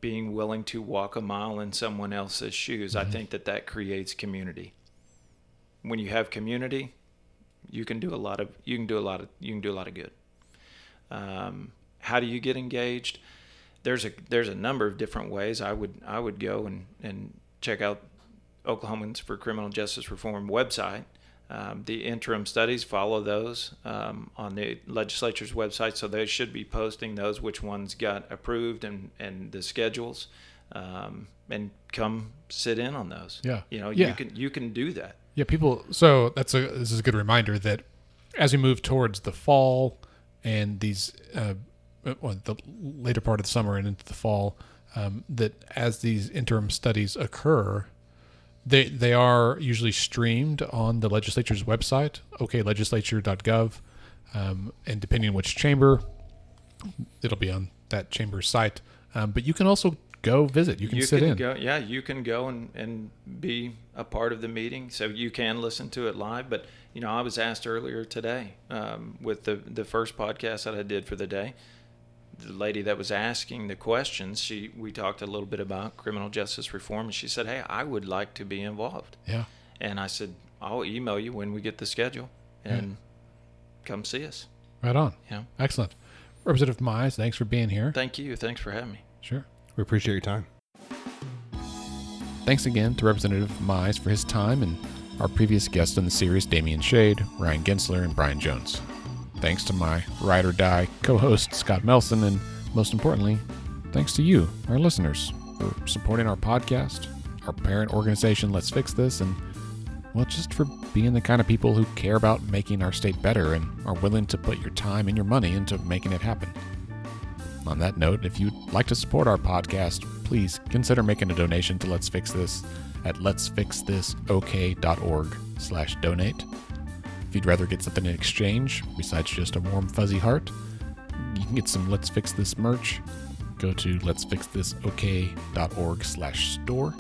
[SPEAKER 2] being willing to walk a mile in someone else's shoes. I think that that creates community. When you have community, you can do a lot of you can do a lot of you can do a lot of good. Um, how do you get engaged? There's a there's a number of different ways. I would I would go and, and check out Oklahomans for Criminal Justice Reform website. Um, the interim studies follow those um, on the legislature's website, so they should be posting those which ones got approved and, and the schedules, um, and come sit in on those.
[SPEAKER 1] Yeah.
[SPEAKER 2] you know
[SPEAKER 1] Yeah.
[SPEAKER 2] you can you can do that.
[SPEAKER 1] Yeah, people. So that's a this is a good reminder that as we move towards the fall and these uh, well, the later part of the summer and into the fall, um, that as these interim studies occur, they they are usually streamed on the legislature's website, oklegislature.gov, um, and depending on which chamber, it'll be on that chamber's site. Um, but you can also go visit. You can sit in.
[SPEAKER 2] go yeah you can go and, and be a part of the meeting so you can listen to it live but you know i was asked earlier today um, with the, the first podcast that i did for the day the lady that was asking the questions she we talked a little bit about criminal justice reform and she said hey i would like to be involved
[SPEAKER 1] Yeah.
[SPEAKER 2] and i said i'll email you when we get the schedule and come see us
[SPEAKER 1] Right on.
[SPEAKER 2] you know
[SPEAKER 1] Excellent. Representative Mize, thanks for being here.
[SPEAKER 2] Thank you. Thanks for having me.
[SPEAKER 1] Sure.
[SPEAKER 3] We appreciate your time.
[SPEAKER 1] Thanks again to Representative Mize for his time and our previous guests in the series, Damion Shade, Ryan Gentzler, and Brian Jones. Thanks to my ride or die co host, Scott Melson, and most importantly, thanks to you, our listeners, for supporting our podcast, our parent organization, Let's Fix This, and well, just for being the kind of people who care about making our state better and are willing to put your time and your money into making it happen. On that note, if you'd like to support our podcast, please consider making a donation to Let's Fix This at letsfixthisok.org slash donate. If you'd rather get something in exchange, besides just a warm fuzzy heart, you can get some Let's Fix This merch. Go to letsfixthisok.org slash store.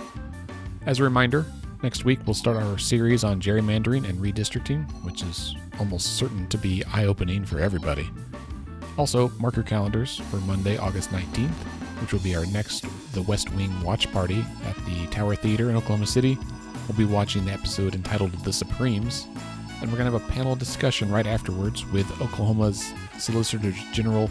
[SPEAKER 1] As a reminder, next week we'll start our series on gerrymandering and redistricting, which is almost certain to be eye-opening for everybody. Also, mark your calendars for Monday, August 19th, which will be our next The West Wing watch party at the Tower Theater in Oklahoma City. We'll be watching the episode entitled The Supremes, and we're going to have a panel discussion right afterwards with Oklahoma's Solicitor General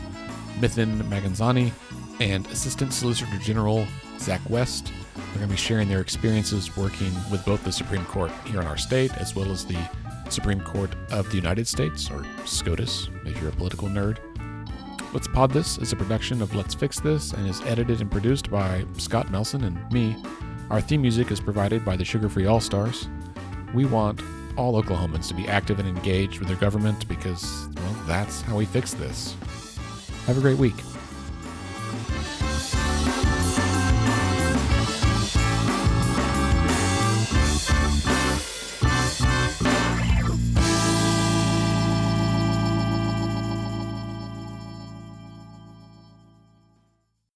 [SPEAKER 1] Mithun Mansinghani and Assistant Solicitor General Zach West. They're going to be sharing their experiences working with both the Supreme Court here in our state as well as the Supreme Court of the United States, or SCOTUS, if you're a political nerd. Let's Pod This is a production of Let's Fix This and is edited and produced by Scott Melson and me. Our theme music is provided by the Sugar Free All Stars. We want all Oklahomans to be active and engaged with their government because, well, that's how we fix this. Have a great week.